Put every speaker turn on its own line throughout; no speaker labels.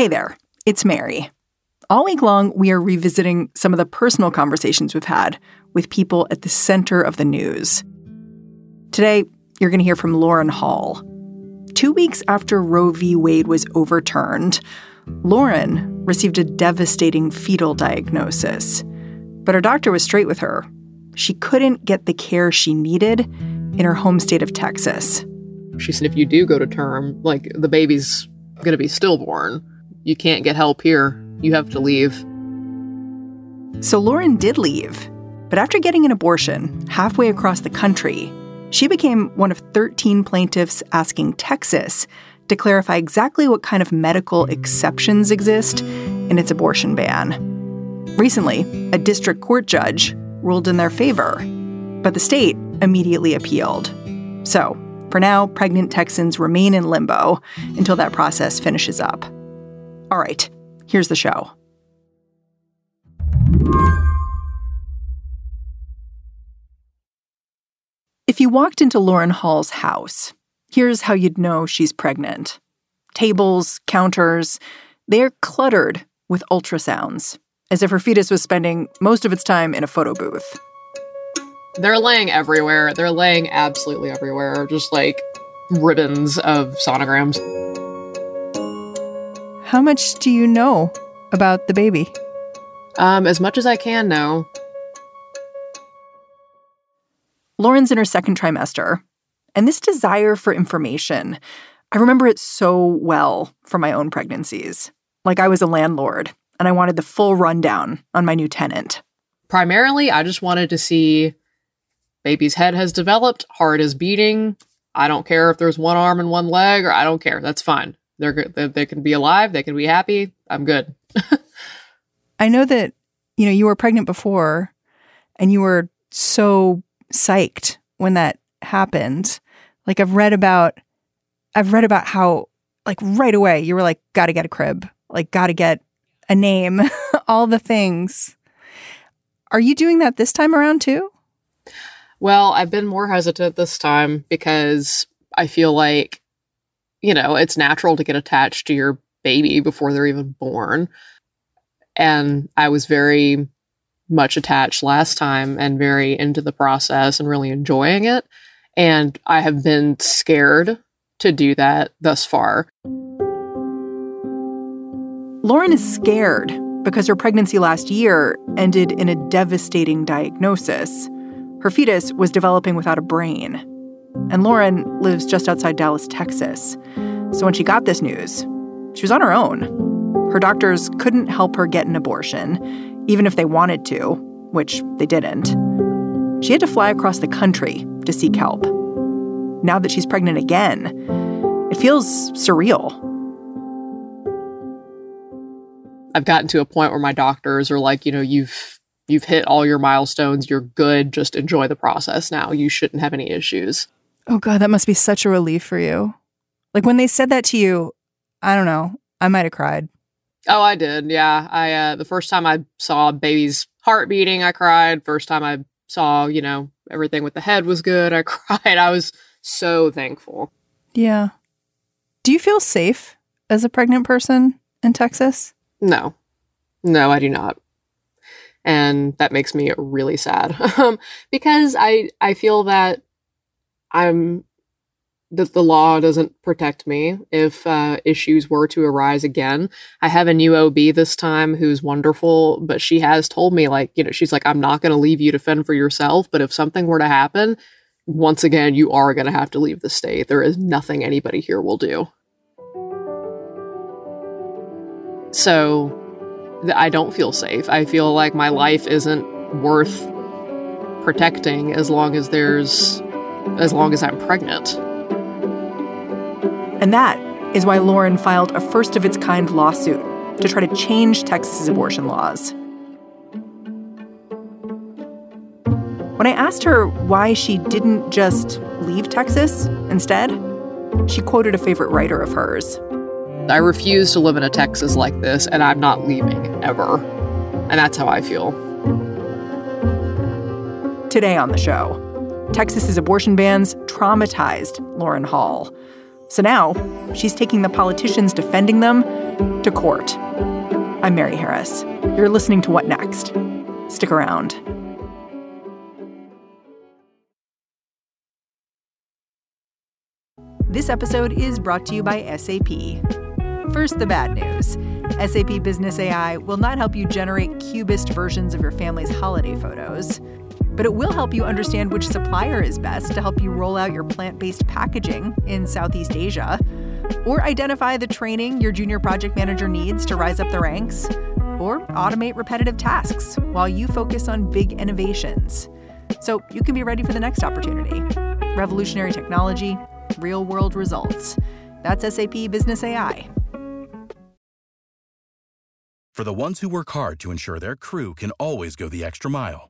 Hey there, it's Mary. All week long, we are revisiting some of the personal conversations we've had with people at the center of the news. Today, you're going to hear from Lauren Hall. Two weeks after Roe v. Wade was overturned, Lauren received a devastating fetal diagnosis. But her doctor was straight with her. She couldn't get the care she needed in her home state of Texas.
She said, if you do go to term, like the baby's going to be stillborn. You can't get help here. You have to leave.
So Lauren did leave. But after getting an abortion halfway across the country, she became one of 13 plaintiffs asking Texas to clarify exactly what kind of medical exceptions exist in its abortion ban. Recently, a district court judge ruled in their favor, but the state immediately appealed. So, for now, pregnant Texans remain in limbo until that process finishes up. All right, here's the show. If you walked into Lauren Hall's house, here's how you'd know she's pregnant. Tables, counters, they're cluttered with ultrasounds, as if her fetus was spending most of its time in a photo booth.
They're laying everywhere. They're laying absolutely everywhere, just like ribbons of sonograms.
How much do you know about the baby?
Um, as much as I can know.
Lauren's in her second trimester, and this desire for information, I remember it so well from my own pregnancies. Like I was a landlord and I wanted the full rundown on my new tenant.
Primarily, I just wanted to see baby's head has developed, heart is beating. I don't care if there's one arm and one leg, or I don't care. That's fine. They're good. They, they can be alive. They can be happy. I'm good.
I know that you know you were pregnant before, and you were so psyched when that happened. Like I've read about I've read about how like right away you were like got to get a crib, like got to get a name, all the things. Are you doing that this time around too?
Well, I've been more hesitant this time because I feel like you know, it's natural to get attached to your baby before they're even born. And I was very much attached last time and very into the process and really enjoying it. And I have been scared to do that thus far.
Lauren is scared because her pregnancy last year ended in a devastating diagnosis. Her fetus was developing without a brain. And Lauren lives just outside Dallas, Texas. So when she got this news, she was on her own. Her doctors couldn't help her get an abortion, even if they wanted to, which they didn't. She had to fly across the country to seek help. Now that she's pregnant again, it feels surreal.
I've gotten to a point where my doctors are like, you know, you've you've hit all your milestones, you're good, just enjoy the process now. You shouldn't have any issues.
Oh god, that must be such a relief for you. Like when they said that to you, I don't know, I might have cried.
Oh, I did. Yeah. I uh the first time I saw baby's heart beating, I cried. First time I saw, you know, everything with the head was good, I cried. I was so thankful.
Yeah. Do you feel safe as a pregnant person in Texas?
No. No, I do not. And that makes me really sad. Um, because I I feel that I'm that the law doesn't protect me if uh, issues were to arise again. I have a new OB this time who's wonderful, but she has told me, like, you know, she's like, I'm not going to leave you to fend for yourself, but if something were to happen, once again, you are going to have to leave the state. There is nothing anybody here will do. So I don't feel safe. I feel like my life isn't worth protecting as long as there's as long as I'm pregnant.
And that is why Lauren filed a first of its kind lawsuit to try to change Texas's abortion laws. When I asked her why she didn't just leave Texas instead, she quoted a favorite writer of hers.
I refuse to live in a Texas like this, and I'm not leaving ever. And that's how I feel.
Today on the show, Texas's abortion bans traumatized Lauren Hall. So now she's taking the politicians defending them to court. I'm Mary Harris. You're listening to What Next? Stick around. This episode is brought to you by SAP. First, the bad news SAP Business AI will not help you generate cubist versions of your family's holiday photos, but it will help you understand which supplier is best to help you roll out your plant based packaging in Southeast Asia, or identify the training your junior project manager needs to rise up the ranks, or automate repetitive tasks while you focus on big innovations. So you can be ready for the next opportunity. Revolutionary technology real world results. That's SAP Business AI.
For the ones who work hard to ensure their crew can always go the extra mile,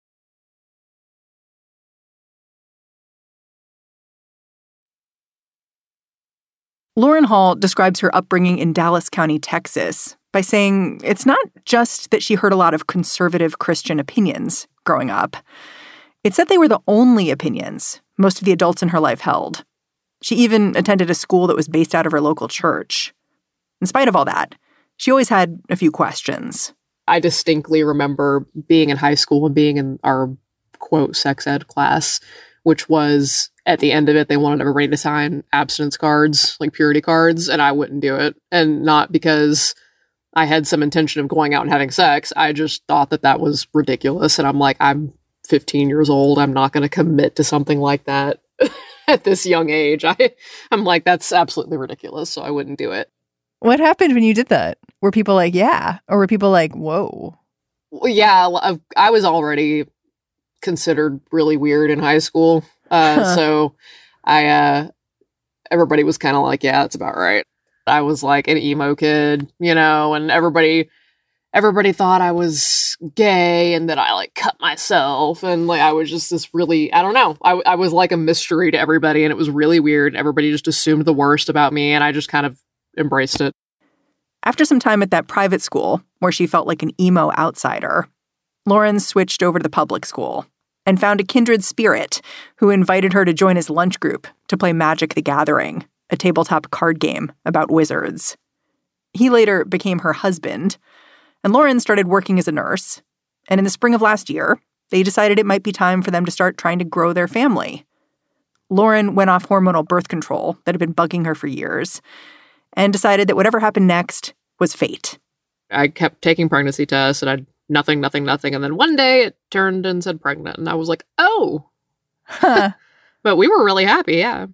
Lauren Hall describes her upbringing in Dallas County, Texas, by saying it's not just that she heard a lot of conservative Christian opinions growing up. It's that they were the only opinions most of the adults in her life held. She even attended a school that was based out of her local church. In spite of all that, she always had a few questions.
I distinctly remember being in high school and being in our quote sex ed class, which was at the end of it, they wanted everybody to sign abstinence cards, like purity cards, and I wouldn't do it. And not because I had some intention of going out and having sex. I just thought that that was ridiculous. And I'm like, I'm 15 years old. I'm not going to commit to something like that at this young age. I, I'm like, that's absolutely ridiculous. So I wouldn't do it.
What happened when you did that? Were people like, yeah? Or were people like, whoa?
Well, yeah, uh, I was already considered really weird in high school. Uh, so I, uh, everybody was kind of like, yeah, that's about right. I was like an emo kid, you know, and everybody, everybody thought I was gay and that I like cut myself. And like, I was just this really, I don't know. I, I was like a mystery to everybody and it was really weird. Everybody just assumed the worst about me. And I just kind of embraced it.
After some time at that private school, where she felt like an emo outsider, Lauren switched over to the public school and found a kindred spirit who invited her to join his lunch group to play Magic the Gathering, a tabletop card game about wizards. He later became her husband, and Lauren started working as a nurse. And in the spring of last year, they decided it might be time for them to start trying to grow their family. Lauren went off hormonal birth control that had been bugging her for years and decided that whatever happened next was fate.
I kept taking pregnancy tests and I'd nothing, nothing, nothing. And then one day it turned and said pregnant. And I was like, oh. Huh. but we were really happy. Yeah.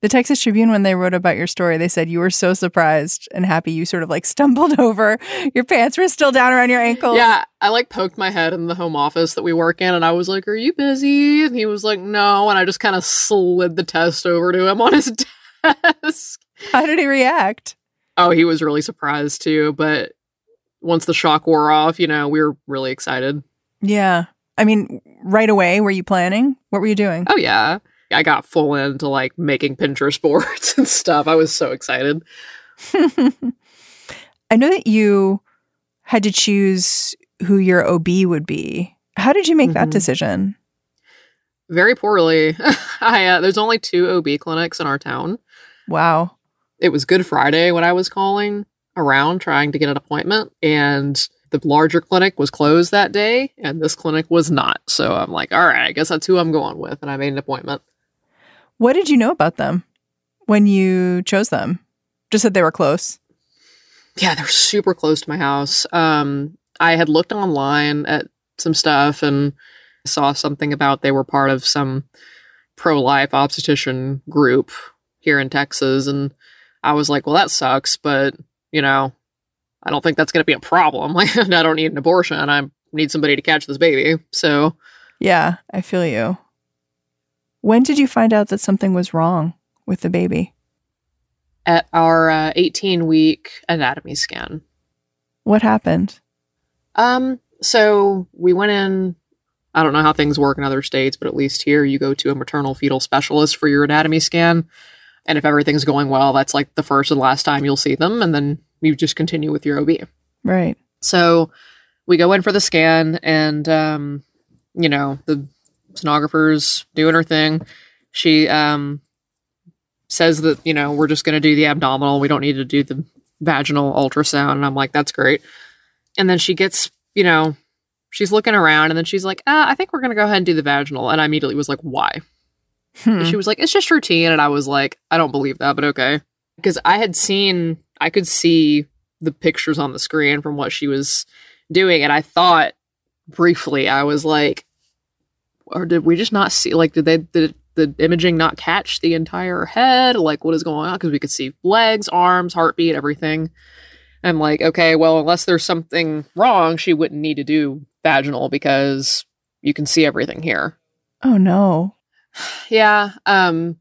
The Texas Tribune, when they wrote about your story, they said you were so surprised and happy you sort of like stumbled over. Your pants were still down around your ankles.
Yeah. I like poked my head in the home office that we work in and I was like, Are you busy? And he was like, No. And I just kind of slid the test over to him on his desk.
How did he react?
Oh, he was really surprised too. But once the shock wore off, you know, we were really excited.
Yeah. I mean, right away, were you planning? What were you doing?
Oh, yeah. I got full into like making Pinterest boards and stuff. I was so excited.
I know that you had to choose who your OB would be. How did you make mm-hmm. that decision?
Very poorly. I, uh, there's only two OB clinics in our town.
Wow
it was Good Friday when I was calling around trying to get an appointment, and the larger clinic was closed that day, and this clinic was not. So I'm like, all right, I guess that's who I'm going with, and I made an appointment.
What did you know about them when you chose them? Just that they were close.
Yeah, they're super close to my house. Um, I had looked online at some stuff and saw something about they were part of some pro life obstetrician group here in Texas. And I was like, well, that sucks, but, you know, I don't think that's going to be a problem. Like, I don't need an abortion. I need somebody to catch this baby. So,
Yeah, I feel you. When did you find out that something was wrong with the baby?
at our uh, 18 week anatomy scan,
What happened?
Um, so we went in. I don't know how things work in other states, but at least here you go to a maternal fetal specialist for your anatomy scan. And if everything's going well, that's like the first and last time you'll see them. And then you just continue with your OB.
Right.
So we go in for the scan, and, um, you know, the sonographer's doing her thing. She um, says that, you know, we're just going to do the abdominal. We don't need to do the vaginal ultrasound. And I'm like, that's great. And then she gets, you know, she's looking around and then she's like, ah, I think we're going to go ahead and do the vaginal. And I immediately was like, why?
Hmm.
She was like, it's just routine. And I was like, I don't believe that, but okay. Because I had seen, I could see the pictures on the screen from what she was doing. And I thought briefly, I was like, or did we just not see, like, did they, did the imaging not catch the entire head? Like, what is going on? Because we could see legs, arms, heartbeat, everything. I'm like, okay, well, unless there's something wrong, she wouldn't need to do vaginal because you can see everything here.
oh no.
Yeah. Um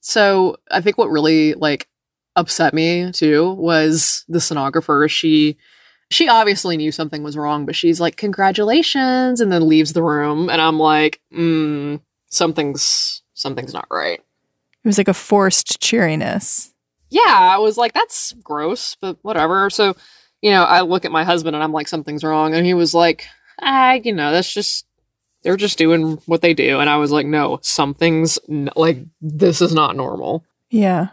so I think what really like upset me too was the sonographer. She she obviously knew something was wrong, but she's like, congratulations, and then leaves the room. And I'm like, mm, something's something's not right.
It was like a forced cheeriness.
Yeah, I was like, that's gross, but whatever. So, you know, I look at my husband and I'm like, something's wrong. And he was like, ah, you know, that's just, they're just doing what they do. And I was like, no, something's n- like, this is not normal.
Yeah.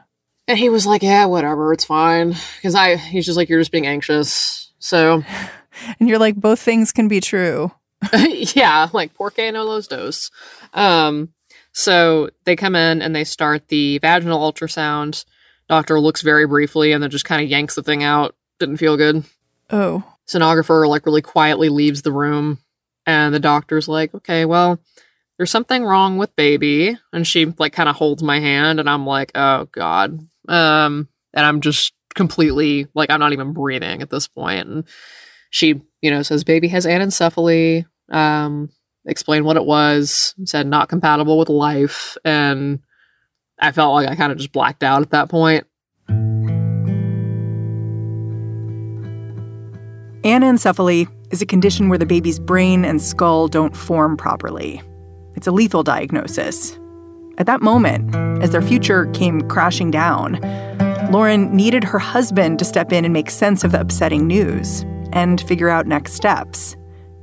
And he was like, yeah, whatever, it's fine. Cause I, he's just like, you're just being anxious. So,
And you're like, both things can be true.
yeah, like porque no los dos. Um, so they come in and they start the vaginal ultrasound. Doctor looks very briefly and then just kind of yanks the thing out. Didn't feel good.
Oh.
Sonographer like really quietly leaves the room, and the doctor's like, "Okay, well, there's something wrong with baby." And she like kind of holds my hand, and I'm like, "Oh God," um, and I'm just completely like I'm not even breathing at this point. And she, you know, says baby has anencephaly. Um, explained what it was. Said not compatible with life, and I felt like I kind of just blacked out at that point.
Anencephaly is a condition where the baby's brain and skull don't form properly. It's a lethal diagnosis. At that moment, as their future came crashing down, Lauren needed her husband to step in and make sense of the upsetting news and figure out next steps.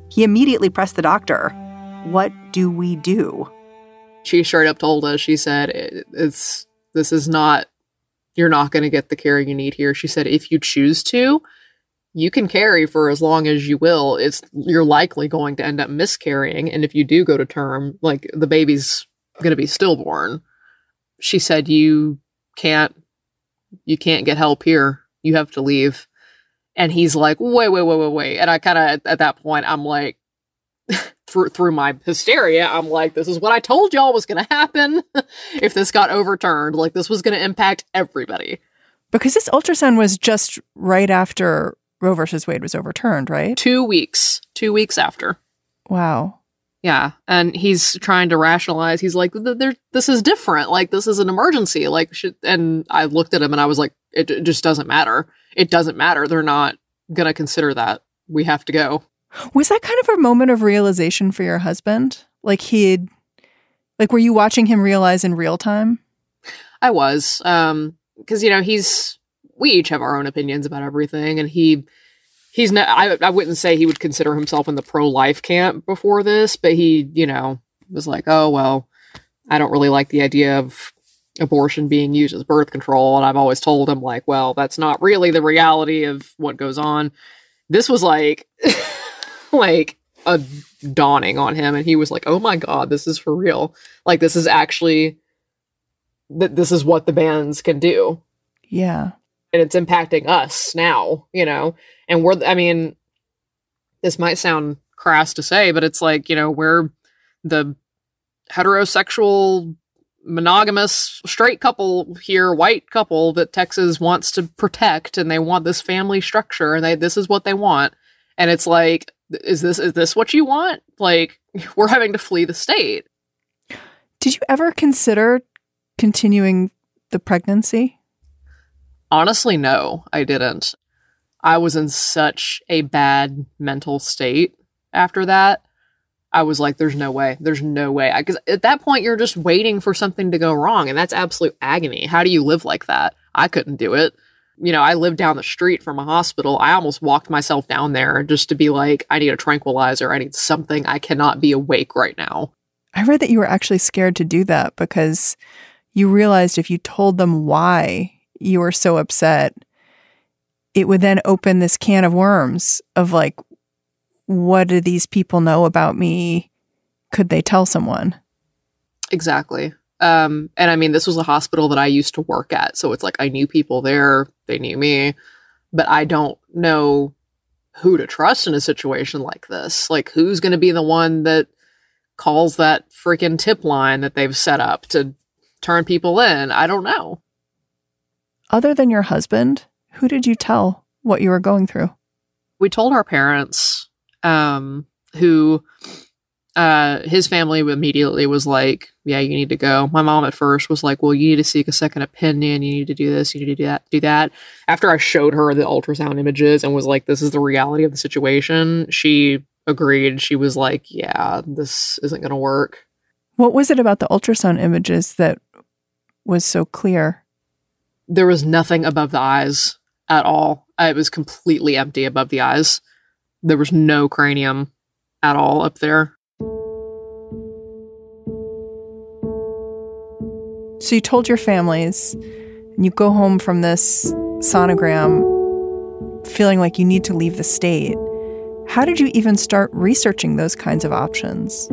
He immediately pressed the doctor. What do we do?
she straight up told us she said it's this is not you're not going to get the care you need here she said if you choose to you can carry for as long as you will. It's you're likely going to end up miscarrying. And if you do go to term like the baby's going to be stillborn. She said you can't you can't get help here. You have to leave. And he's like wait wait wait wait wait. And i kind of at, at that point i'm like through through my hysteria, I'm like, this is what I told y'all was gonna happen if this got overturned. Like this was gonna impact everybody.
Because this ultrasound was just right after Roe versus Wade was overturned, right?
Two weeks, two weeks after.
Wow.
Yeah, and he's trying to rationalize. He's like, "Th- there, "This is different. Like this is an emergency. Like, should, and I looked at him and I was like, it, it just doesn't matter. It doesn't matter. They're not gonna consider that. We have to go.
Was that kind of a moment of realization for your husband? Like he'd like were you watching him realize in real time?
I was, um, because you know he's we each have our own opinions about everything, and he he's not. I I wouldn't say he would consider himself in the pro life camp before this, but he you know was like, oh well, I don't really like the idea of abortion being used as birth control, and I've always told him like, well, that's not really the reality of what goes on. This was like like a dawning on him and he was like oh my god this is for real like this is actually that this is what the bands can do
Yeah.
And it's impacting us now you know and we're i mean this might sound crass to say but it's like you know we're the heterosexual monogamous straight couple here, white couple that Texas wants to protect and they want this family structure and they this is what they want. And it's like is this is this what you want? Like we're having to flee the state.
Did you ever consider continuing the pregnancy?
Honestly, no, I didn't. I was in such a bad mental state after that. I was like, there's no way. There's no way. Because at that point, you're just waiting for something to go wrong. And that's absolute agony. How do you live like that? I couldn't do it. You know, I lived down the street from a hospital. I almost walked myself down there just to be like, I need a tranquilizer. I need something. I cannot be awake right now.
I read that you were actually scared to do that because you realized if you told them why you were so upset, it would then open this can of worms of like, what do these people know about me? Could they tell someone?
Exactly. Um, and I mean, this was a hospital that I used to work at. So it's like I knew people there, they knew me, but I don't know who to trust in a situation like this. Like, who's going to be the one that calls that freaking tip line that they've set up to turn people in? I don't know.
Other than your husband, who did you tell what you were going through?
We told our parents, um, who uh, his family immediately was like, "Yeah, you need to go." My mom at first was like, "Well, you need to seek a second opinion. You need to do this. You need to do that. Do that." After I showed her the ultrasound images and was like, "This is the reality of the situation," she agreed. She was like, "Yeah, this isn't going to work."
What was it about the ultrasound images that was so clear?
There was nothing above the eyes at all. Uh, it was completely empty above the eyes. There was no cranium at all up there.
So you told your families, and you go home from this sonogram feeling like you need to leave the state. How did you even start researching those kinds of options?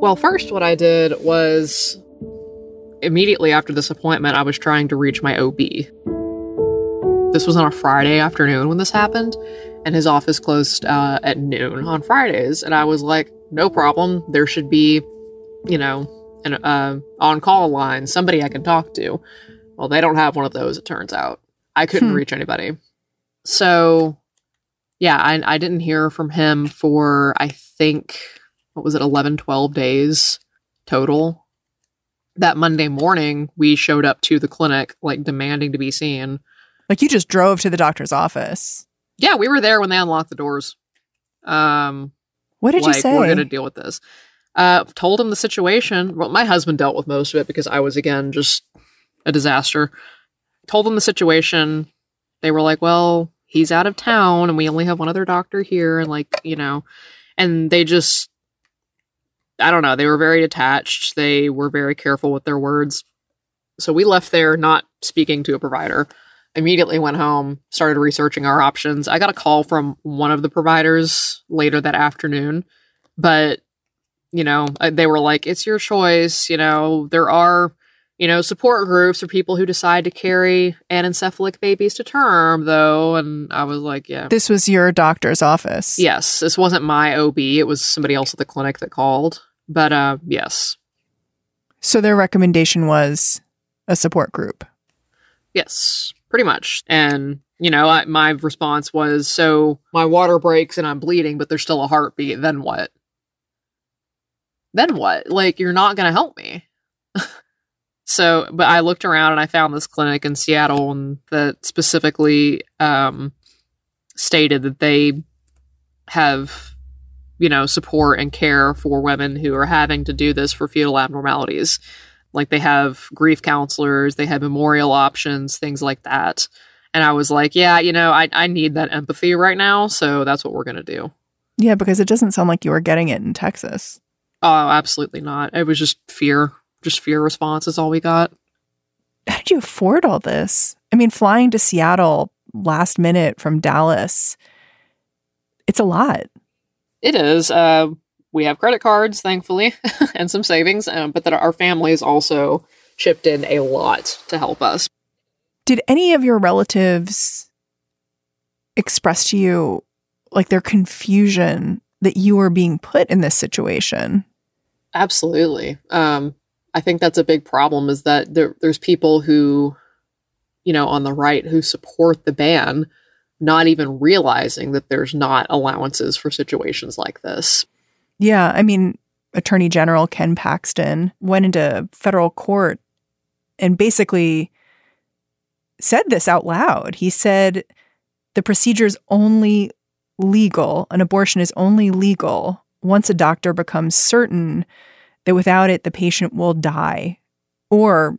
Well, first, what I did was immediately after this appointment, I was trying to reach my OB. This was on a Friday afternoon when this happened, and his office closed uh, at noon on Fridays. And I was like, no problem. There should be, you know, an uh, on call line, somebody I can talk to. Well, they don't have one of those, it turns out. I couldn't
Hmm.
reach anybody. So, yeah, I, I didn't hear from him for, I think, what was it, 11, 12 days total. That Monday morning, we showed up to the clinic, like demanding to be seen.
Like you just drove to the doctor's office.
Yeah, we were there when they unlocked the doors. Um,
What did
like,
you say?
We're going to deal with this. Uh, told him the situation. Well, my husband dealt with most of it because I was, again, just a disaster. Told them the situation. They were like, well, he's out of town and we only have one other doctor here. And, like, you know, and they just, I don't know, they were very attached. They were very careful with their words. So we left there not speaking to a provider. Immediately went home, started researching our options. I got a call from one of the providers later that afternoon, but you know, uh, they were like, it's your choice. You know, there are, you know, support groups for people who decide to carry anencephalic babies to term, though. And I was like, yeah.
this was your doctor's office.
Yes, this wasn't my OB. It was somebody else at the clinic that called. But uh, yes,
So their recommendation was a support group.
yes, pretty much. And you know, I, my response was, so my water breaks and I'm bleeding, but there's still a heartbeat. Then what? Then what? Like you're not going to help me. so, but I looked around and I found this clinic in Seattle and that specifically um, stated that they have you know, support and care for women who are having to do this for fetal abnormalities. Like they have grief counselors, they have memorial options, things like that. And I was like, yeah, you know, I, I need that empathy right now. So that's what we're going to do.
Yeah, because it doesn't sound like you were getting it in Texas.
Oh, absolutely not. It was just fear. Just fear response is all we got.
How did you afford all this? I mean, flying to Seattle last minute from Dallas, it's a lot.
It is. Uh, we have credit cards, thankfully, and some savings, um, but that our families also chipped in a lot to help us.
Did any of your relatives express to you like their confusion that you were being put in this situation?
Absolutely. Um, I think that's a big problem is that there, there's people who, you know, on the right who support the ban, not even realizing that there's not allowances for situations like this.
Yeah. I mean, Attorney General Ken Paxton went into federal court and basically said this out loud. He said the procedure is only legal, an abortion is only legal once a doctor becomes certain that without it, the patient will die or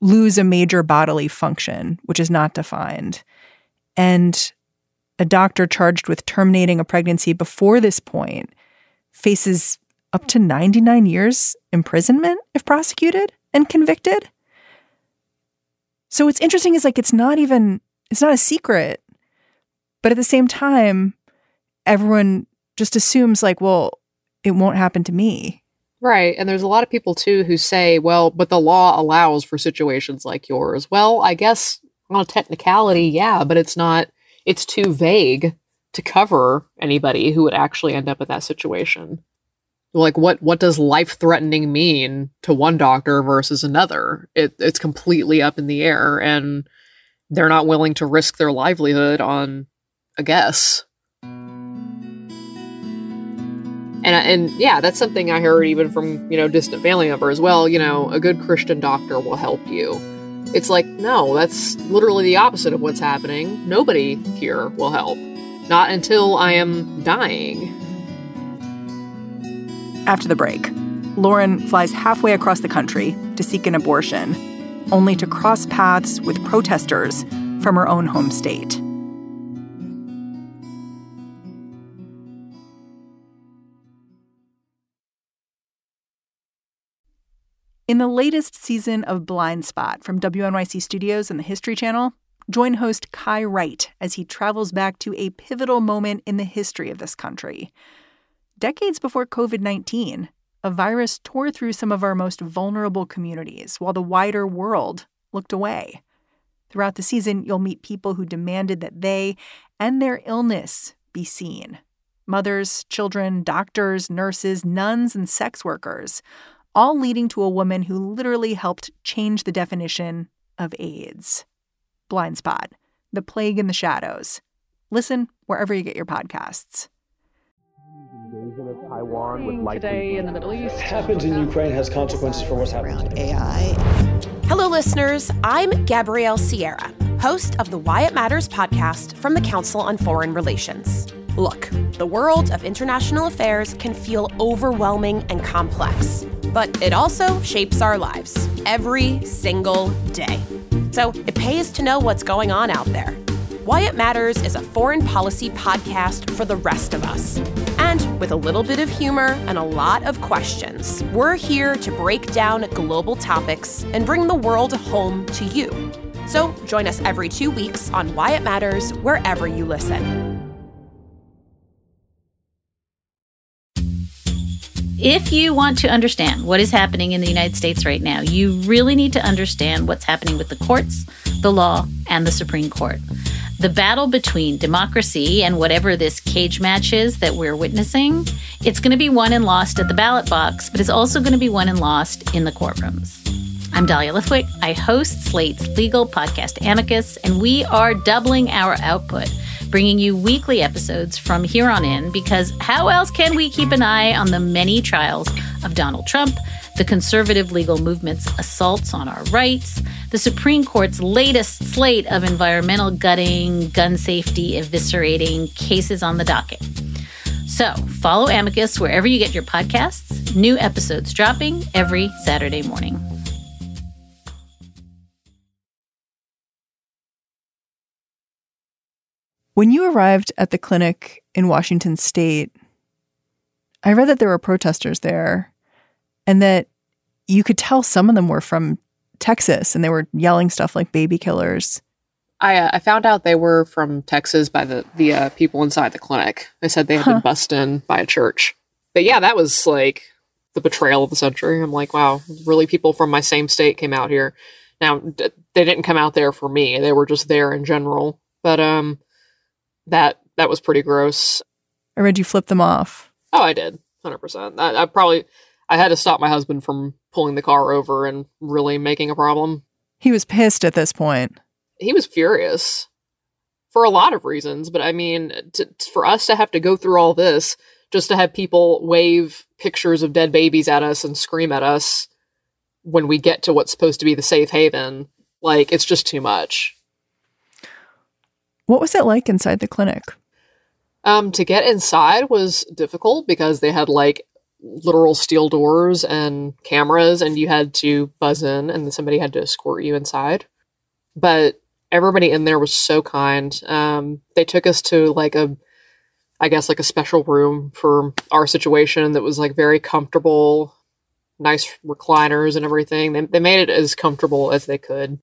lose a major bodily function, which is not defined. And a doctor charged with terminating a pregnancy before this point faces up to 99 years imprisonment if prosecuted and convicted. So what's interesting is like it's not even it's not a secret. But at the same time, everyone just assumes like, well, it won't happen to me.
Right. And there's a lot of people too who say, well, but the law allows for situations like yours. Well, I guess on a technicality, yeah, but it's not it's too vague to cover anybody who would actually end up in that situation. Like what what does life threatening mean to one doctor versus another? It, it's completely up in the air and they're not willing to risk their livelihood on a guess. And and yeah that's something i heard even from you know distant family member as well. You know a good christian doctor will help you it's like no that's literally the opposite of what's happening. Nobody here will help. Not until i am dying.
After the break, Lauren flies halfway across the country to seek an abortion, only to cross paths with protesters from her own home state. In the latest season of Blind Spot from WNYC Studios and the History Channel, join host Kai Wright as he travels back to a pivotal moment in the history of this country Decades before COVID 19, a virus tore through some of our most vulnerable communities while the wider world looked away. Throughout the season, you'll meet people who demanded that they and their illness be seen mothers, children, doctors, nurses, nuns, and sex workers, all leading to a woman who literally helped change the definition of AIDS. Blind Spot, The Plague in the Shadows. Listen wherever you get your podcasts
Taiwan
today in the Middle East.
What happens in Ukraine has consequences for what's happening
around AI.
Hello, listeners. I'm Gabrielle Sierra, host of the Why It Matters podcast from the Council on Foreign Relations. Look, the world of international affairs can feel overwhelming and complex, but it also shapes our lives every single day. So it pays to know what's going on out there. Why It Matters is a foreign policy podcast for the rest of us. And with a little bit of humor and a lot of questions, we're here to break down global topics and bring the world home to you. So join us every two weeks on Why It Matters wherever you listen.
If you want to understand what is happening in the United States right now, you really need to understand what's happening with the courts, the law, and the Supreme Court the battle between democracy and whatever this cage match is that we're witnessing, it's going to be won and lost at the ballot box, but it's also going to be won and lost in the courtrooms. I'm Dahlia Lithwick. I host Slate's legal podcast Amicus, and we are doubling our output, bringing you weekly episodes from here on in, because how else can we keep an eye on the many trials of Donald Trump? the conservative legal movement's assaults on our rights, the Supreme Court's latest slate of environmental gutting, gun safety eviscerating cases on the docket. So follow Amicus wherever you get your podcasts. New episodes dropping every Saturday morning.
When you arrived at the clinic in Washington state, I read that there were protesters there and that you could tell some of them were from Texas and they were yelling stuff like baby killers.
I, uh, I found out they were from Texas by the, the uh, people inside the clinic. They said they had huh. been bussed in by a church. But yeah, that was like the betrayal of the century. I'm like, wow, really people from my same state came out here. Now, d- they didn't come out there for me. They were just there in general. But um that that was pretty gross.
I read you flip them off.
Oh, I did. 100%. I, I probably I had to stop my husband from pulling the car over and really making a problem.
He was pissed at this point.
He was furious for a lot of reasons, but I mean, to, for us to have to go through all this just to have people wave pictures of dead babies at us and scream at us when we get to what's supposed to be the safe haven, like it's just too much.
What was it like inside the clinic?
Um, to get inside was difficult because they had like literal steel doors and cameras, and you had to buzz in, and somebody had to escort you inside. But everybody in there was so kind. Um, they took us to like a, I guess like a special room for our situation that was like very comfortable, nice recliners and everything. They they made it as comfortable as they could.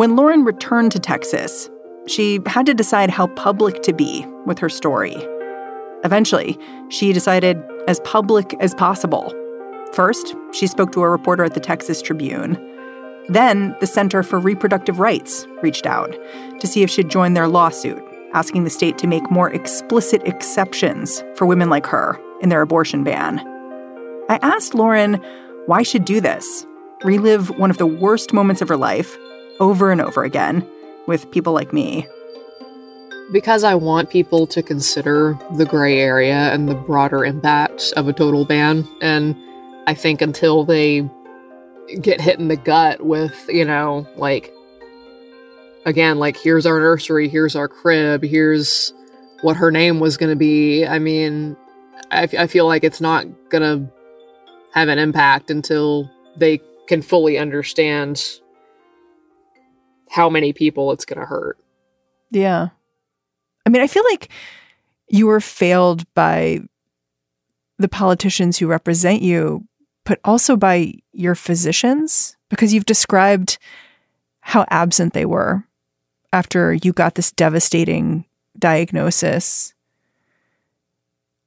When Lauren returned to Texas, she had to decide how public to be with her story. Eventually, she decided as public as possible. First, she spoke to a reporter at the Texas Tribune. Then, the Center for Reproductive Rights reached out to see if she'd join their lawsuit, asking the state to make more explicit exceptions for women like her in their abortion ban. I asked Lauren why she'd do this, relive one of the worst moments of her life over and over again with people like me.
Because I want people to consider the gray area and the broader impact of a total ban. And I think until they get hit in the gut with, you know, like, again, like, here's our nursery, here's our crib, here's what her name was going to be. I mean, I, I feel like it's not going to have an impact until they can fully understand how many people it's going to hurt.
Yeah. I mean, I feel like you were failed by the politicians who represent you, but also by your physicians because you've described how absent they were after you got this devastating diagnosis.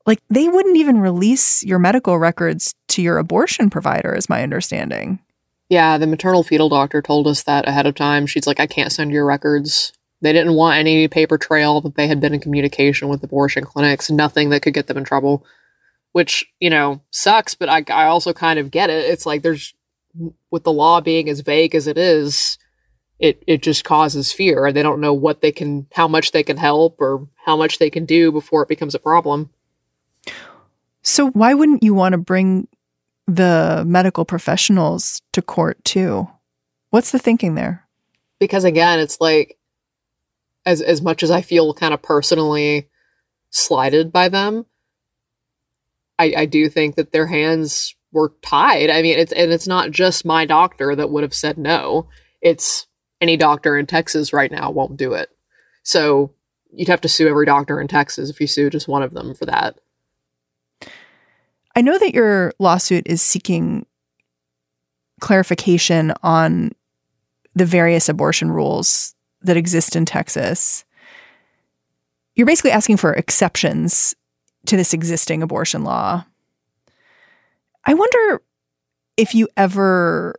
Like, they wouldn't even release your medical records to your abortion provider, is my understanding.
Yeah, the maternal fetal doctor told us that ahead of time. She's like, I can't send your records. They didn't want any paper trail that they had been in communication with abortion clinics, nothing that could get them in trouble, which, you know, sucks, but I, I also kind of get it. It's like there's, with the law being as vague as it is, it, it just causes fear. They don't know what they can, how much they can help or how much they can do before it becomes a problem.
So, why wouldn't you want to bring the medical professionals to court too. What's the thinking there?
Because again, it's like as as much as I feel kind of personally slighted by them, I, I do think that their hands were tied. I mean, it's and it's not just my doctor that would have said no. It's any doctor in Texas right now won't do it. So you'd have to sue every doctor in Texas if you sue just one of them for that.
I know that your lawsuit is seeking clarification on the various abortion rules that exist in Texas. You're basically asking for exceptions to this existing abortion law. I wonder if you ever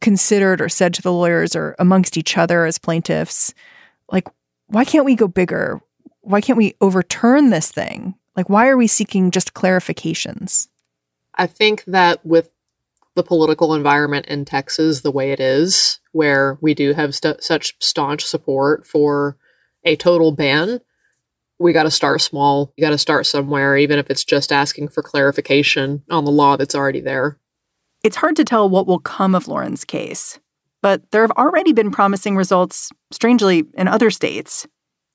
considered or said to the lawyers or amongst each other as plaintiffs, like, why can't we go bigger? Why can't we overturn this thing? Like, why are we seeking just clarifications?
I think that with the political environment in Texas the way it is, where we do have st- such staunch support for a total ban, we got to start small. You got to start somewhere, even if it's just asking for clarification on the law that's already there.
It's hard to tell what will come of Lauren's case, but there have already been promising results, strangely, in other states.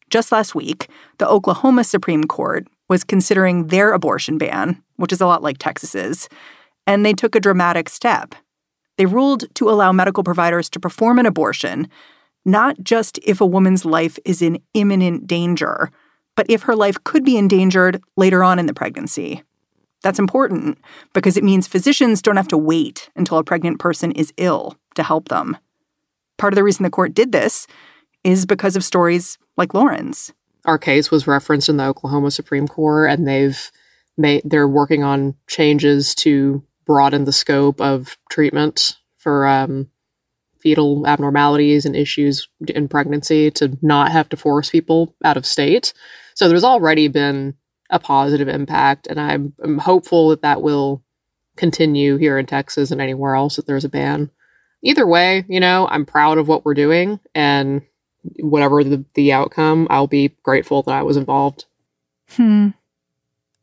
Just last week, the Oklahoma Supreme Court was considering their abortion ban, which is a lot like Texas's, and they took a dramatic step. They ruled to allow medical providers to perform an abortion, not just if a woman's life is in imminent danger, but if her life could be endangered later on in the pregnancy. That's important because it means physicians don't have to wait until a pregnant person is ill to help them. Part of the reason the court did this is because of stories like Lauren's
our case was referenced in the Oklahoma Supreme Court, and they've made they're working on changes to broaden the scope of treatment for um, fetal abnormalities and issues in pregnancy to not have to force people out of state. So there's already been a positive impact, and I'm, I'm hopeful that that will continue here in Texas and anywhere else that there's a ban. Either way, you know, I'm proud of what we're doing, and whatever the, the outcome, I'll be grateful that I was involved.
Hmm.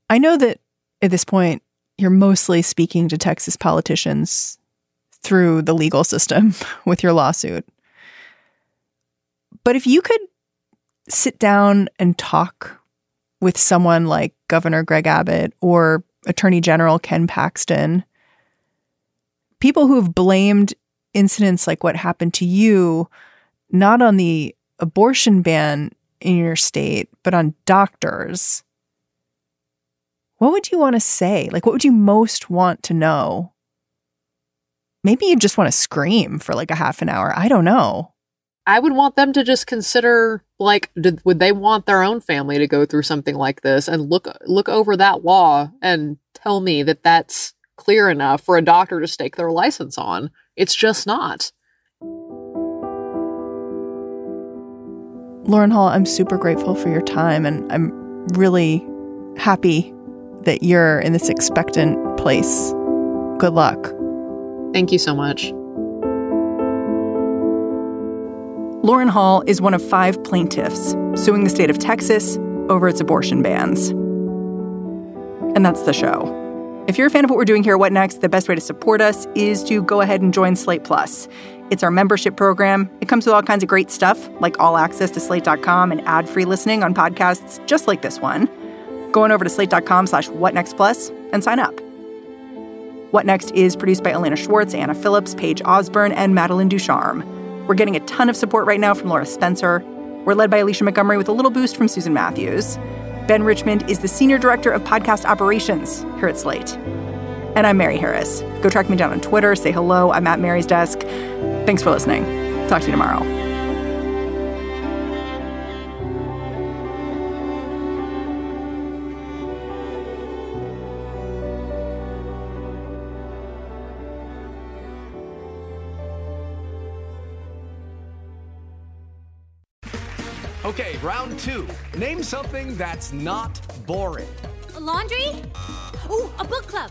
I know that at this point, you're mostly speaking to Texas politicians through the legal system with your lawsuit. But if you could sit down and talk with someone like Governor Greg Abbott or Attorney General Ken Paxton, people who have blamed incidents like what happened to you not on the abortion ban in your state, but on doctors, what would you want to say? Like, what would you most want to know? Maybe you just want to scream for like a half an hour. I don't know.
I would want them to just consider like did, would they want their own family to go through something like this and look look over that law and tell me that that's clear enough for a doctor to stake their license on. It's just not.
Lauren Hall, I'm super grateful for your time and I'm really happy that you're in this expectant place. Good luck.
Thank you so much.
Lauren Hall is one of five plaintiffs suing the state of Texas over its abortion bans. And that's the show. If you're a fan of what we're doing here What Next, the best way to support us is to go ahead and join Slate Plus. It's our membership program. It comes with all kinds of great stuff, like all access to slate.com and ad-free listening on podcasts just like this one. Go on over to slate.com slash whatnextplus and sign up. What Next is produced by Elena Schwartz, Anna Phillips, Paige Osborne, and Madeline Ducharme. We're getting a ton of support right now from Laura Spencer. We're led by Alicia Montgomery with a little boost from Susan Matthews. Ben Richmond is the Senior Director of Podcast Operations here at Slate. And I'm Mary Harris. Go track me down on Twitter, say hello. I'm at Mary's desk. Thanks for listening. Talk to you tomorrow.
Okay, round two. Name something that's not boring.
A laundry? Ooh, a book club.